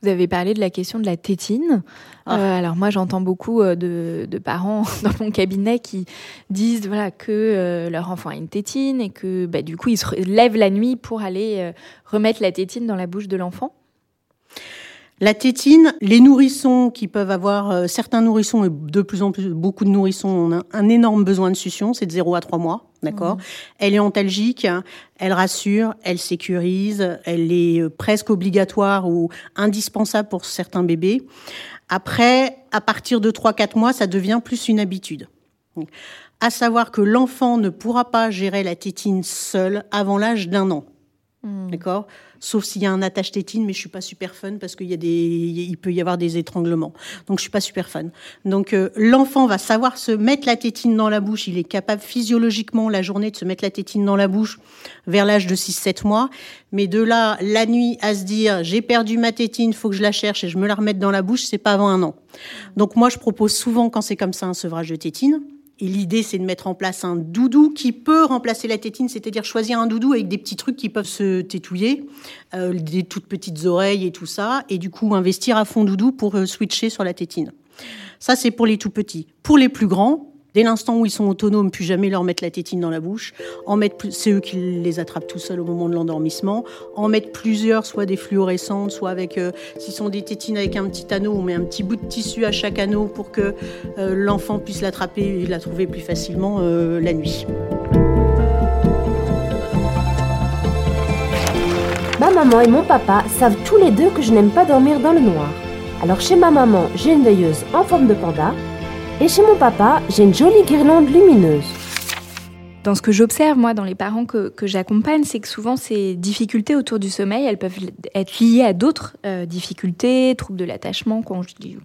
Vous avez parlé de la question de la tétine. Ah. Euh, alors moi, j'entends beaucoup euh, de, de, parents (laughs) dans mon cabinet qui disent voilà que euh, leur enfant a une tétine et que bah, du coup, ils se lèvent la nuit pour aller euh, remettre la tétine dans la bouche de l'enfant. La tétine, les nourrissons qui peuvent avoir, euh, certains nourrissons et de plus en plus, beaucoup de nourrissons ont un, un énorme besoin de succion, c'est de 0 à 3 mois, d'accord mmh. Elle est antalgique, elle rassure, elle sécurise, elle est euh, presque obligatoire ou indispensable pour certains bébés. Après, à partir de 3-4 mois, ça devient plus une habitude. À savoir que l'enfant ne pourra pas gérer la tétine seul avant l'âge d'un an. Mmh. D'accord sauf s'il y a un attache tétine, mais je suis pas super fun parce qu'il y a des, il peut y avoir des étranglements. Donc je suis pas super fan. Donc euh, l'enfant va savoir se mettre la tétine dans la bouche. Il est capable physiologiquement la journée de se mettre la tétine dans la bouche vers l'âge de 6-7 mois. Mais de là, la nuit, à se dire j'ai perdu ma tétine, faut que je la cherche et je me la remette dans la bouche, c'est pas avant un an. Donc moi je propose souvent quand c'est comme ça un sevrage de tétine. Et l'idée, c'est de mettre en place un doudou qui peut remplacer la tétine, c'est-à-dire choisir un doudou avec des petits trucs qui peuvent se tétouiller, euh, des toutes petites oreilles et tout ça, et du coup investir à fond doudou pour euh, switcher sur la tétine. Ça, c'est pour les tout petits. Pour les plus grands, Dès l'instant où ils sont autonomes, plus jamais leur mettre la tétine dans la bouche. En mettre, c'est eux qui les attrapent tout seuls au moment de l'endormissement. En mettre plusieurs, soit des fluorescentes, soit avec, euh, s'ils sont des tétines avec un petit anneau, on met un petit bout de tissu à chaque anneau pour que euh, l'enfant puisse l'attraper et la trouver plus facilement euh, la nuit. maman et mon papa savent tous les deux que je n'aime pas dormir dans le noir. Alors chez ma maman, j'ai une veilleuse en forme de panda. Et chez mon papa, j'ai une jolie guirlande lumineuse. Dans ce que j'observe, moi, dans les parents que, que j'accompagne, c'est que souvent ces difficultés autour du sommeil, elles peuvent être liées à d'autres euh, difficultés, troubles de l'attachement, conflits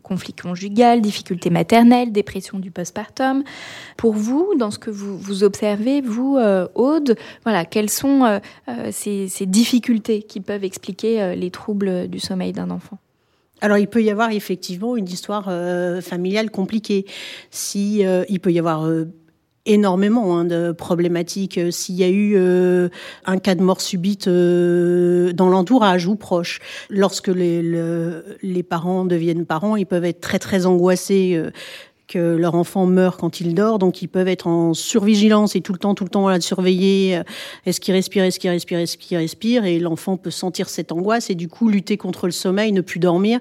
conjugal, difficultés maternelles, dépression du postpartum. Pour vous, dans ce que vous, vous observez, vous, euh, Aude, voilà, quelles sont euh, ces, difficultés qui peuvent expliquer les troubles du sommeil d'un enfant? Alors, il peut y avoir effectivement une histoire euh, familiale compliquée. Si euh, il peut y avoir euh, énormément hein, de problématiques. Euh, s'il y a eu un cas de mort subite dans l'entourage ou proche, lorsque les, le, les parents deviennent parents, ils peuvent être très très angoissés. Euh, leur enfant meurt quand il dort, donc ils peuvent être en survigilance et tout le temps, tout le temps, là, de surveiller est-ce qu'il respire, est-ce qu'il respire, est-ce qu'il respire, et l'enfant peut sentir cette angoisse et du coup lutter contre le sommeil, ne plus dormir,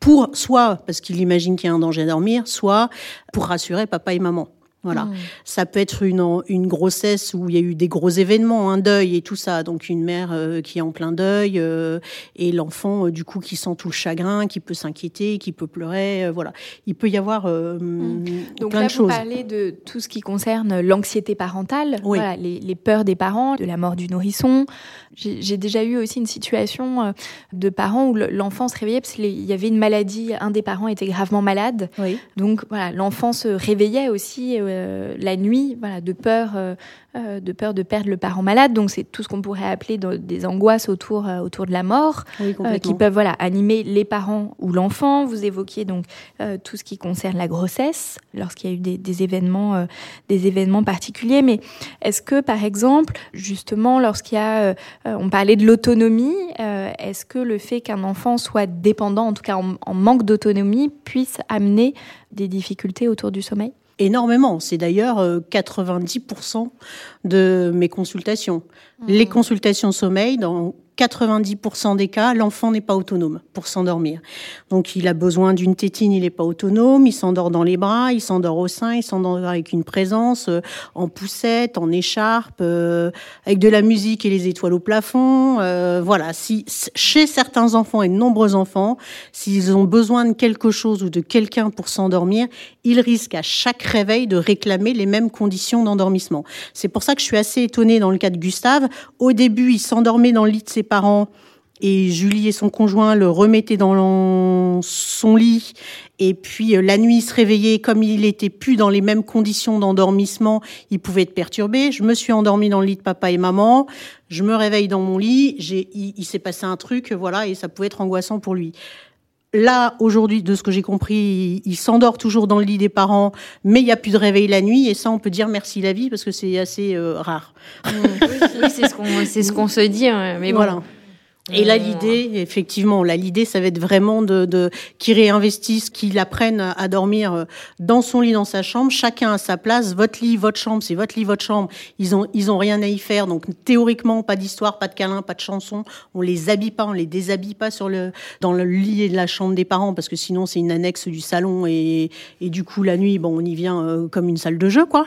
pour soit parce qu'il imagine qu'il y a un danger à dormir, soit pour rassurer papa et maman. Voilà. Mmh. Ça peut être une, une grossesse où il y a eu des gros événements, un deuil et tout ça. Donc une mère euh, qui est en plein deuil euh, et l'enfant euh, du coup qui sent tout le chagrin, qui peut s'inquiéter, qui peut pleurer. Voilà. Il peut y avoir mmh. Donc plein là, de choses. vous parlez de tout ce qui concerne l'anxiété parentale, oui. voilà, les, les, peurs des parents, de la mort du nourrisson. J'ai déjà eu aussi une situation de parents où l'enfant se réveillait parce qu'il y avait une maladie, un des parents était gravement malade. Oui. Donc voilà, l'enfant se réveillait aussi euh, la nuit, voilà, de peur, euh, de peur de perdre le parent malade. Donc c'est tout ce qu'on pourrait appeler de, des angoisses autour euh, autour de la mort, oui, qui peuvent voilà animer les parents ou l'enfant. Vous évoquiez donc tout ce qui concerne la grossesse, lorsqu'il y a eu des, des événements, des événements particuliers. Mais est-ce que par exemple, justement, lorsqu'il y a, on parlait de l'autonomie, est-ce que le fait qu'un enfant soit dépendant, en tout cas en, en manque d'autonomie, puisse amener des difficultés autour du sommeil? Énormément. C'est d'ailleurs euh, 90% de mes consultations. Mmh. Les consultations sommeil, dans 90% des cas, l'enfant n'est pas autonome pour s'endormir. Donc il a besoin d'une tétine, il n'est pas autonome, il s'endort dans les bras, il s'endort au sein, il s'endort avec une présence, euh, en poussette, en écharpe, euh, avec de la musique et les étoiles au plafond. Euh, voilà, si chez certains enfants et de nombreux enfants, s'ils ont besoin de quelque chose ou de quelqu'un pour s'endormir, ils risquent à chaque réveil de réclamer les mêmes conditions d'endormissement. C'est pour ça que je suis assez étonnée dans le cas de Gustave. Au début, il s'endormait dans le lit de ses parents et Julie et son conjoint le remettaient dans son lit et puis euh, la nuit il se réveillait comme il était plus dans les mêmes conditions d'endormissement, il pouvait être perturbé. Je me suis endormie dans le lit de papa et maman, je me réveille dans mon lit, il, il s'est passé un truc voilà et ça pouvait être angoissant pour lui. Là, aujourd'hui, de ce que j'ai compris, il, s'endort toujours dans le lit des parents, mais il n'y a plus de réveil la nuit, et ça, on peut dire merci la vie, parce que c'est assez euh, rare. Mmh. oui, c'est ce qu'on ce se dit, mais bon. Voilà. Et là, l'idée, effectivement, là, l'idée, ça va être vraiment de, de qu'ils réinvestissent, qu'ils apprennent à dormir dans son lit, dans sa chambre, chacun à sa place. Votre lit, votre chambre, c'est votre lit, votre chambre. Ils ont, ils ont rien à y faire. Donc, théoriquement, pas d'histoire, pas de câlin, pas de chanson. On les habille pas, on les déshabille pas sur le, dans le lit et la chambre des parents, parce que sinon, c'est une annexe du salon et, et du coup, la nuit, bon, on y vient euh, comme une salle de jeu, quoi.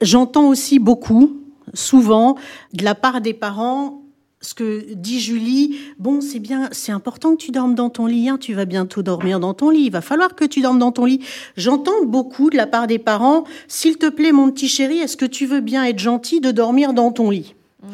J'entends aussi beaucoup, souvent, de la part des parents, ce que dit Julie, bon, c'est bien, c'est important que tu dormes dans ton lit, hein, tu vas bientôt dormir dans ton lit, il va falloir que tu dormes dans ton lit. J'entends beaucoup de la part des parents, s'il te plaît, mon petit chéri, est-ce que tu veux bien être gentil de dormir dans ton lit? Mmh.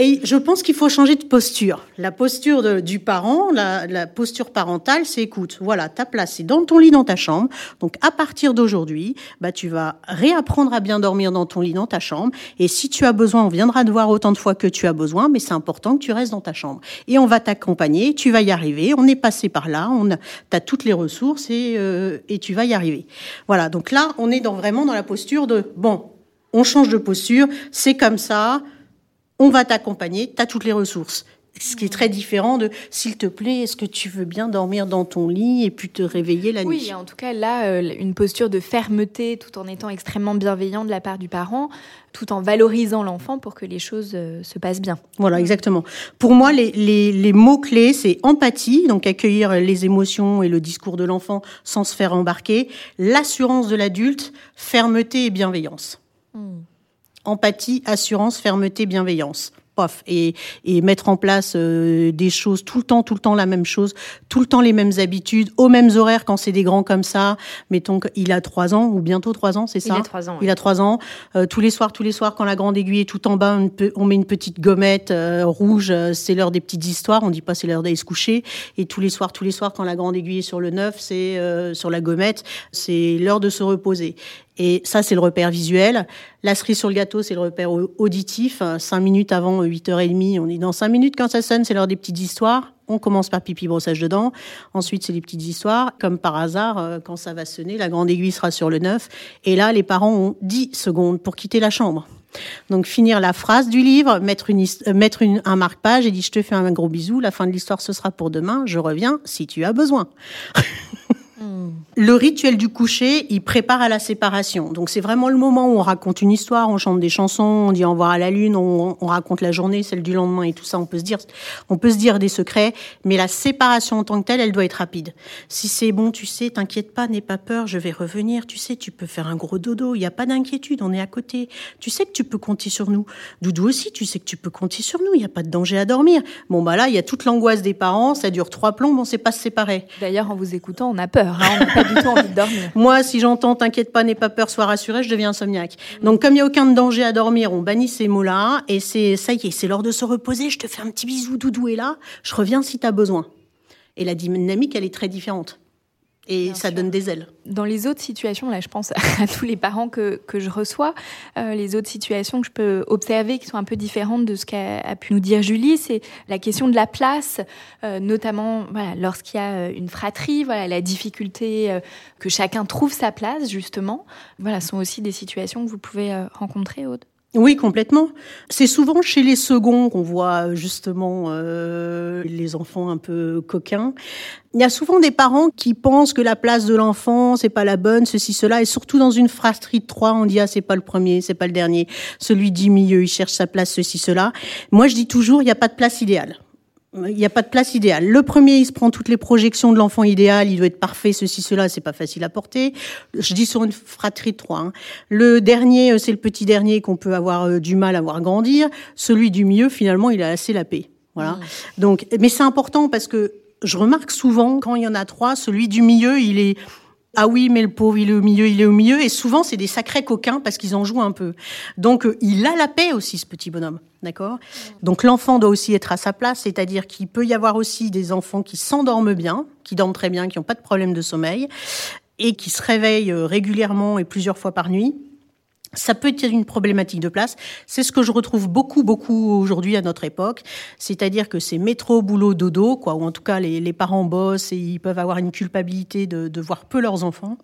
Et je pense qu'il faut changer de posture. La posture du parent, la, la posture parentale, c'est écoute, voilà, ta place, c'est dans ton lit, dans ta chambre. Donc à partir d'aujourd'hui, bah tu vas réapprendre à bien dormir dans ton lit, dans ta chambre. Et si tu as besoin, on viendra te voir autant de fois que tu as besoin, mais c'est important que tu restes dans ta chambre. Et on va t'accompagner, tu vas y arriver. On est passé par là, on as toutes les ressources et, euh, et tu vas y arriver. Voilà. Donc là, on est dans, vraiment dans la posture de bon, on change de posture, c'est comme ça on va t'accompagner, tu as toutes les ressources. Ce qui est très différent de s'il te plaît, est-ce que tu veux bien dormir dans ton lit et puis te réveiller la nuit? Oui, en tout cas, là, euh, une posture de fermeté tout en étant extrêmement bienveillant de la part du parent, tout en valorisant l'enfant pour que les choses euh, se passent bien. Voilà, exactement. Pour moi, les, les, les mots-clés, c'est empathie, donc accueillir les émotions et le discours de l'enfant sans se faire embarquer, l'assurance de l'adulte, fermeté et bienveillance. Hmm. Empathie, assurance, fermeté, bienveillance. pof, et, et mettre en place euh, des choses tout le temps, tout le temps la même chose, tout le temps les mêmes habitudes, aux mêmes horaires quand c'est des grands comme ça. Mettons qu'il a trois ans ou bientôt trois ans, c'est ça Il a trois ans. Il a trois ans. Euh, tous les soirs, tous les soirs, quand la grande aiguille est tout en bas, on, peut- on met une petite gommette euh, rouge. euh, c'est l'heure des petites histoires. On dit pas c'est l'heure d'aller se coucher. Et tous les soirs, tous les soirs, quand la grande aiguille est sur le neuf, c'est sur la gommette, c'est l'heure de se reposer. Et ça, c'est le repère visuel. La cerise sur le gâteau, c'est le repère au- auditif. Euh, Cinq minutes avant 8h30, on est dans cinq minutes quand ça sonne, c'est l'heure des petites histoires. On commence par pipi brossage de dents. Ensuite, c'est les petites histoires. Comme par hasard, euh, quand ça va sonner, la grande aiguille sera sur le neuf. Et là, les parents ont 10 secondes pour quitter la chambre. Donc finir la phrase du livre, mettre, euh, un marque-page et dit je te fais un gros bisou, la fin de l'histoire ce sera pour demain, je reviens si tu as besoin. (laughs) Le rituel du coucher, il prépare à la séparation. Donc c'est vraiment le moment où on raconte une histoire, on chante des chansons, on dit au revoir à la lune, on, on raconte la journée, celle du lendemain et tout ça. On peut se dire, on peut se dire des secrets, mais la séparation en tant que telle, elle doit être rapide. Si c'est bon, tu sais, t'inquiète pas, n'aie pas peur, je vais revenir. Tu sais, tu peux faire un gros dodo, il n'y a pas d'inquiétude, on est à côté. Tu sais que tu peux compter sur nous. Doudou aussi, tu sais que tu peux compter sur nous, il n'y a pas de danger à dormir. Bon bah là, il y a toute l'angoisse des parents, ça dure trois plombs, on sait pas se séparer. D'ailleurs, en vous écoutant, on a peur. Moi, si j'entends t'inquiète pas, n'aie pas peur, sois rassuré, je deviens insomniaque. Donc, comme il n'y a aucun danger à dormir, on bannit ces mots-là, et c'est, ça y est, c'est l'heure de se reposer, je te fais un petit bisou, doudou est là, je reviens si t'as besoin. Et la dynamique, elle est très différente. Et ça donne des ailes. Dans les autres situations, là, je pense (laughs) à tous les parents que, que je reçois, euh, les autres situations que je peux observer qui sont un peu différentes de ce qu'a a pu nous dire Julie, c'est la question de la place, euh, notamment voilà, lorsqu'il y a euh, une fratrie, voilà, la difficulté euh, que chacun trouve sa place, justement. Voilà, ce sont aussi des situations que vous pouvez euh, rencontrer, Aude. Oui, complètement. C'est souvent chez les seconds qu'on voit justement euh, les enfants un peu coquins. Il y a souvent des parents qui pensent que la place de l'enfant c'est pas la bonne, ceci, cela, et surtout dans une fratrie de trois, on dit ah c'est pas le premier, c'est pas le dernier, celui du milieu, il cherche sa place, ceci, cela. Moi je dis toujours il n'y a pas de place idéale. Il n'y a pas de place idéale. Le premier, il se prend toutes les projections de l'enfant idéal, il doit être parfait, ceci, cela, c'est pas facile à porter. Je dis sur une fratrie de trois. hein. Le dernier, euh, c'est le petit dernier qu'on peut avoir euh, du mal à voir grandir. Celui du milieu, finalement, il a assez la paix. Voilà. Donc, mais c'est important parce que je remarque souvent quand il y en a trois, celui du milieu, il est ah oui, mais le pauvre, il est au milieu, il est au milieu. Et souvent, c'est des sacrés coquins parce qu'ils en jouent un peu. Donc, euh, il a la paix aussi, ce petit bonhomme. D'accord? Donc, l'enfant doit aussi être à sa place. C'est-à-dire qu'il peut y avoir aussi des enfants qui s'endorment bien, qui dorment très bien, qui n'ont pas de problème de sommeil et qui se réveillent euh, régulièrement et plusieurs fois par nuit. Ça peut être une problématique de place. C'est ce que je retrouve beaucoup, beaucoup aujourd'hui à notre époque. C'est-à-dire que c'est métro, boulot, dodo, quoi. Ou en tout cas, les, parents bossent et ils peuvent avoir une culpabilité de voir peu leurs enfants.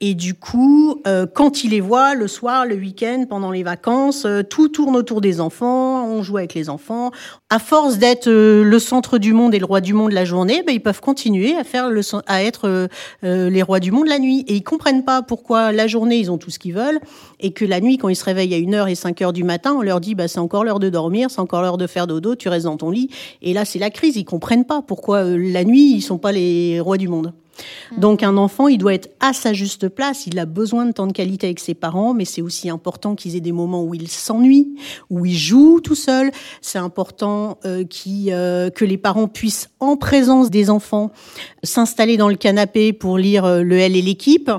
Et du coup, euh, quand ils les voient le soir, le week-end, pendant les vacances, euh, tout tourne autour des enfants, on joue avec les enfants. À force d'être euh, le centre du monde et le roi du monde la journée, ben, ils peuvent continuer à faire le, à être euh, euh, les rois du monde la nuit. Et ils comprennent pas pourquoi la journée ils ont tout ce qu'ils veulent et que la nuit, quand ils se réveillent à 1h et 5h du matin, on leur dit bah c'est encore l'heure de dormir, c'est encore l'heure de faire dodo, tu restes dans ton lit. Et là, c'est la crise. Ils comprennent pas pourquoi euh, la nuit ils sont pas les rois du monde. Donc un enfant, il doit être à sa juste place, il a besoin de temps de qualité avec ses parents, mais c'est aussi important qu'ils aient des moments où il s'ennuie, où il joue tout seul. C'est important euh, euh, que les parents puissent, en présence des enfants, s'installer dans le canapé pour lire euh, le L et l'équipe.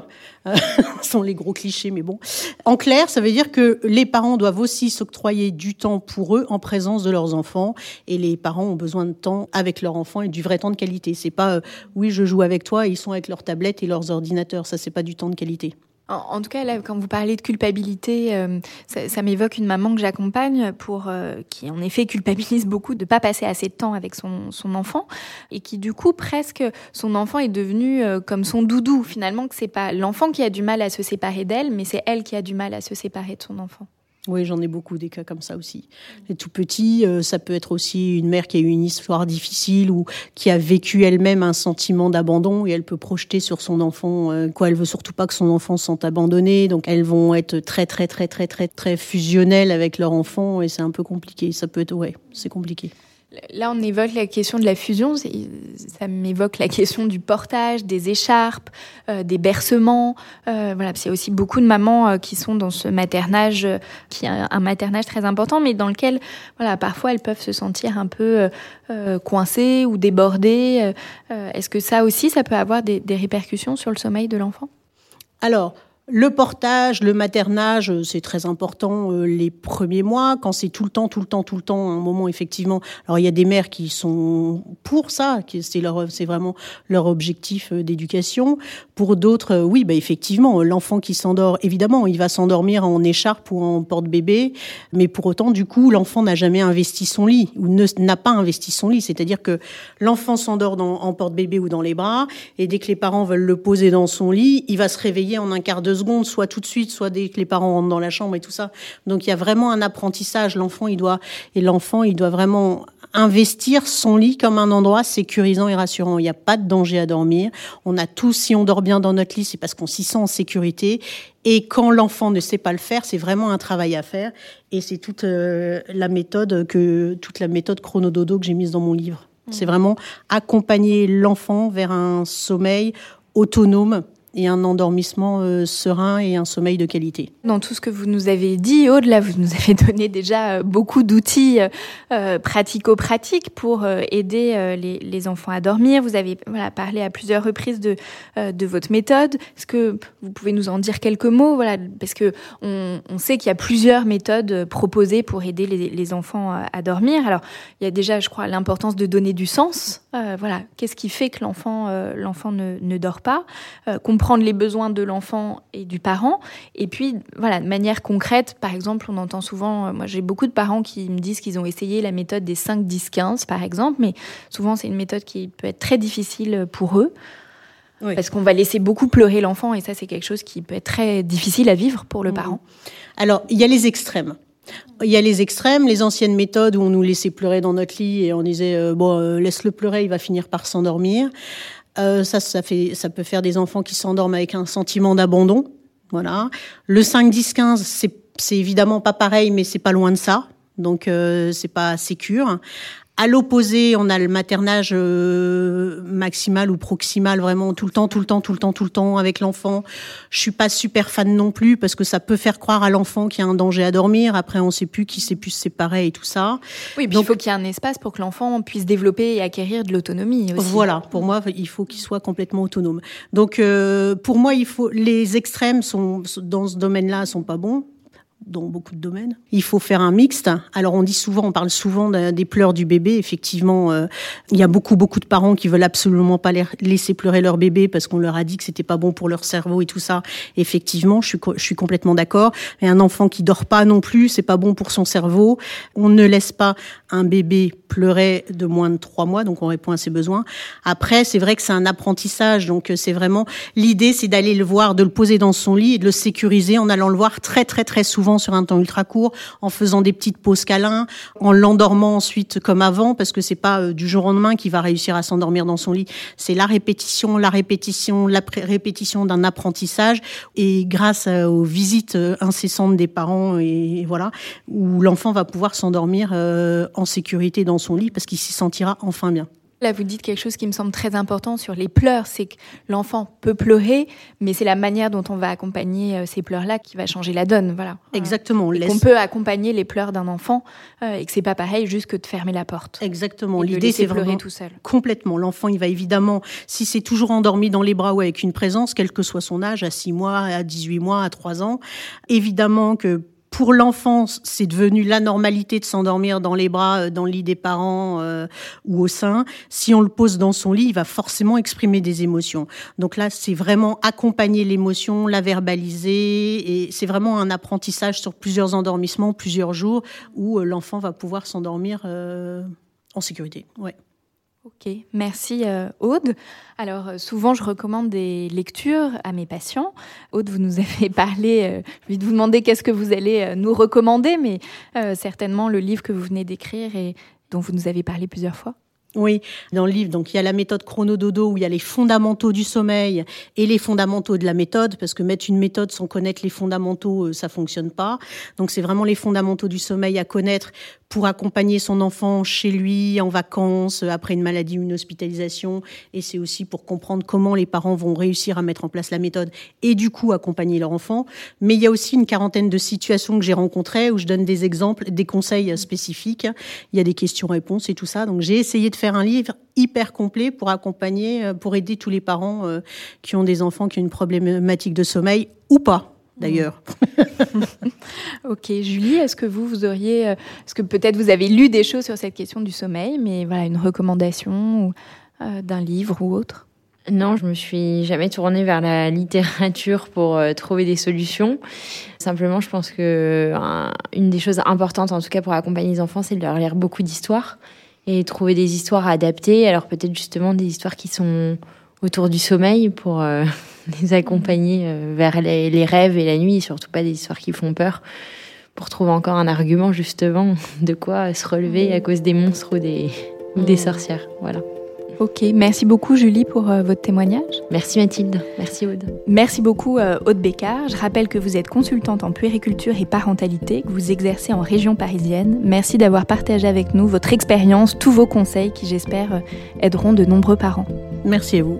Euh, (laughs) Ce sont les gros clichés, mais bon. En clair, ça veut dire que les parents doivent aussi s'octroyer du temps pour eux en présence de leurs enfants, et les parents ont besoin de temps avec leurs enfants et du vrai temps de qualité. C'est pas euh, oui, je joue avec toi, ils sont avec leurs tablettes et leurs ordinateurs. Ça, c'est pas du temps de qualité. En, en tout cas, là, quand vous parlez de culpabilité, euh, ça, ça m'évoque une maman que j'accompagne pour euh, qui en effet culpabilise beaucoup de pas passer assez de temps avec son, son enfant et qui du coup presque son enfant est devenu euh, comme son doudou finalement que c'est pas l'enfant qui a du mal à se séparer d'elle, mais c'est elle qui a du mal à se séparer de son enfant. Oui, j'en ai beaucoup des cas comme ça aussi. Les tout petits, euh, ça peut être aussi une mère qui a eu une histoire difficile ou qui a vécu elle-même un sentiment d'abandon et elle peut projeter sur son enfant euh, quoi. Elle veut surtout pas que son enfant se sente abandonné, donc elles vont être très très très très très très fusionnelles avec leur enfant et c'est un peu compliqué. Ça peut être ouais, c'est compliqué. Là, on évoque la question de la fusion. Ça m'évoque la question du portage, des écharpes, euh, des bercements. Euh, voilà, a aussi beaucoup de mamans euh, qui sont dans ce maternage, euh, qui est un, un maternage très important, mais dans lequel, voilà, parfois elles peuvent se sentir un peu euh, coincées ou débordées. Est-ce que ça aussi, ça peut avoir des, des répercussions sur le sommeil de l'enfant? Alors, le portage, le maternage, euh, c'est très important euh, les premiers mois. Quand c'est tout le temps, tout le temps, tout le temps, un moment effectivement. Alors il y a des mères qui sont pour ça, c'est leur, c'est vraiment leur objectif euh, d'éducation. Pour d'autres, oui, bah effectivement, l'enfant qui s'endort, évidemment, il va s'endormir en écharpe ou en porte-bébé, mais pour autant, du coup, l'enfant n'a jamais investi son lit ou ne n'a pas investi son lit. C'est-à-dire que l'enfant s'endort en porte-bébé ou dans les bras, et dès que les parents veulent le poser dans son lit, il va se réveiller en un quart de secondes, soit tout de suite, soit dès que les parents rentrent dans la chambre et tout ça. Donc il y a vraiment un apprentissage. L'enfant, il doit et l'enfant, il doit vraiment investir son lit comme un endroit sécurisant et rassurant. Il n'y a pas de danger à dormir. On a tous, si on dort bien dans notre lit, c'est parce qu'on s'y sent en sécurité. Et quand l'enfant ne sait pas le faire, c'est vraiment un travail à faire. Et c'est toute euh, la méthode que toute la méthode chronododo que j'ai mise dans mon livre. C'est vraiment accompagner l'enfant vers un sommeil autonome et un endormissement euh, serein et un sommeil de qualité. Dans tout ce que vous nous avez dit, Aude, là, vous nous avez (laughs) donné déjà euh, beaucoup d'outils euh, pratico-pratiques pour aider les, enfants à dormir. Vous avez parlé à plusieurs reprises de, votre méthode. Est-ce que vous pouvez nous en dire quelques mots voilà, Parce que on, sait qu'il y a plusieurs méthodes proposées pour aider les, enfants à, à, dormir. Alors, il y a déjà, je crois, l'importance de donner du sens. voilà, qu'est-ce qui fait que l'enfant l'enfant ne, ne dort pas? Comprendre les besoins de l'enfant et du parent. Et puis, voilà, de manière concrète, par exemple, on entend souvent, moi j'ai beaucoup de parents qui me disent qu'ils ont essayé la méthode des 5, 10, 15, par exemple, mais souvent c'est une méthode qui peut être très difficile pour eux. Oui. Parce qu'on va laisser beaucoup pleurer l'enfant et ça c'est quelque chose qui peut être très difficile à vivre pour le mmh. parent. Alors, il y a les extrêmes. Il y a les extrêmes, les anciennes méthodes où on nous laissait pleurer dans notre lit et on disait euh, bon euh, laisse-le pleurer, il va finir par s'endormir. Euh, ça, ça fait, ça peut faire des enfants qui s'endorment avec un sentiment d'abandon. Voilà. Le 5, 10, 15, c'est, évidemment pas pareil, mais c'est pas loin de ça. Donc, euh, c'est pas sécure. À l'opposé, on a le maternage euh, maximal ou proximal, vraiment tout le temps, tout le temps, tout le temps, tout le temps avec l'enfant. Je suis pas super fan non plus parce que ça peut faire croire à l'enfant qu'il y a un danger à dormir. Après, on sait plus qui sait plus se séparer et tout ça. Oui, puis il faut qu'il y ait un espace pour que l'enfant puisse développer et acquérir de l'autonomie. Voilà, pour moi, il faut qu'il soit complètement autonome. Donc, euh, pour moi, il faut les extrêmes sont dans ce domaine-là sont pas bons dans beaucoup de domaines. Il faut faire un mixte. Alors on dit souvent, on parle souvent des pleurs du bébé. Effectivement, euh, il y a beaucoup beaucoup de parents qui veulent absolument pas laisser pleurer leur bébé parce qu'on leur a dit que c'était pas bon pour leur cerveau et tout ça. Effectivement, je suis je suis complètement d'accord. Mais un enfant qui dort pas non plus, c'est pas bon pour son cerveau. On ne laisse pas un bébé pleurer de moins de trois mois, donc on répond à ses besoins. Après, c'est vrai que c'est un apprentissage, donc c'est vraiment l'idée, c'est d'aller le voir, de le poser dans son lit et de le sécuriser en allant le voir très très très souvent sur un temps ultra court, en faisant des petites pauses câlins, en l'endormant ensuite comme avant, parce que c'est pas euh, du jour au lendemain qu'il va réussir à s'endormir dans son lit. C'est la répétition, la répétition, la répétition d'un apprentissage, et grâce euh, aux visites euh, incessantes des parents, et, voilà, où l'enfant va pouvoir s'endormir en sécurité dans son lit, parce qu'il s'y sentira enfin bien. Là, vous dites quelque chose qui me semble très important sur les pleurs, c'est que l'enfant peut pleurer, mais c'est la manière dont on va accompagner ces pleurs-là qui va changer la donne, voilà. Exactement. Et laisse... On peut accompagner les pleurs d'un enfant euh, et que c'est pas pareil juste que de fermer la porte. Exactement. L'idée, c'est vraiment tout seul. Complètement. L'enfant, il va évidemment, si c'est toujours endormi dans les bras ou avec une présence, quel que soit son âge, à 6 mois, à 18 mois, à 3 ans, évidemment que pour l'enfance, c'est devenu la normalité de s'endormir dans les bras, dans le lit des parents euh, ou au sein. Si on le pose dans son lit, il va forcément exprimer des émotions. Donc là, c'est vraiment accompagner l'émotion, la verbaliser, et c'est vraiment un apprentissage sur plusieurs endormissements, plusieurs jours, où euh, l'enfant va pouvoir s'endormir euh, en sécurité. Ouais. Ok, merci euh, Aude. Alors euh, souvent je recommande des lectures à mes patients. Aude, vous nous (laughs) avez parlé, euh, je vais vous demander qu'est-ce que vous allez nous recommander, mais certainement le livre que vous venez d'écrire et dont vous nous avez parlé plusieurs fois. Oui, dans le livre, donc il y a la méthode chronododo où il y a les fondamentaux du sommeil et les fondamentaux de la méthode, parce que mettre une méthode sans connaître les fondamentaux, ça fonctionne pas. Donc c'est vraiment les fondamentaux du sommeil à connaître pour accompagner son enfant chez lui en vacances après une maladie ou une hospitalisation et c'est aussi pour comprendre comment les parents vont réussir à mettre en place la méthode et du coup accompagner leur enfant. Mais il y a aussi une quarantaine de situations que j'ai rencontrées où je donne des exemples, des conseils spécifiques. Il y a des questions-réponses et tout ça. Donc j'ai essayé de faire un livre hyper complet pour accompagner, pour aider tous les parents qui ont des enfants qui ont une problématique de sommeil ou pas d'ailleurs. (laughs) ok, Julie, est-ce que vous, vous auriez, euh, est-ce que peut-être vous avez lu des choses sur cette question du sommeil, mais voilà, une recommandation euh, d'un livre ou autre? Non, je me suis jamais tournée vers la littérature pour euh, trouver des solutions. Simplement, je pense que une des choses importantes, en tout cas pour accompagner les enfants, c'est de leur lire beaucoup d'histoires et trouver des histoires adaptées. Alors peut-être justement des histoires qui sont autour du sommeil pour euh, (laughs) les accompagner euh, vers les, rêves et la nuit, et surtout pas des histoires qui font peur, pour trouver encore un argument justement (laughs) de quoi se relever à cause des monstres ou des, ou des sorcières. Voilà. Ok, merci beaucoup Julie pour euh, votre témoignage. Merci Mathilde, merci Aude. Merci beaucoup euh, Aude Bécard. Je rappelle que vous êtes consultante en puériculture et parentalité, que vous exercez en région parisienne. Merci d'avoir partagé avec nous votre expérience, tous vos conseils qui j'espère euh, aideront de nombreux parents. Merci à vous.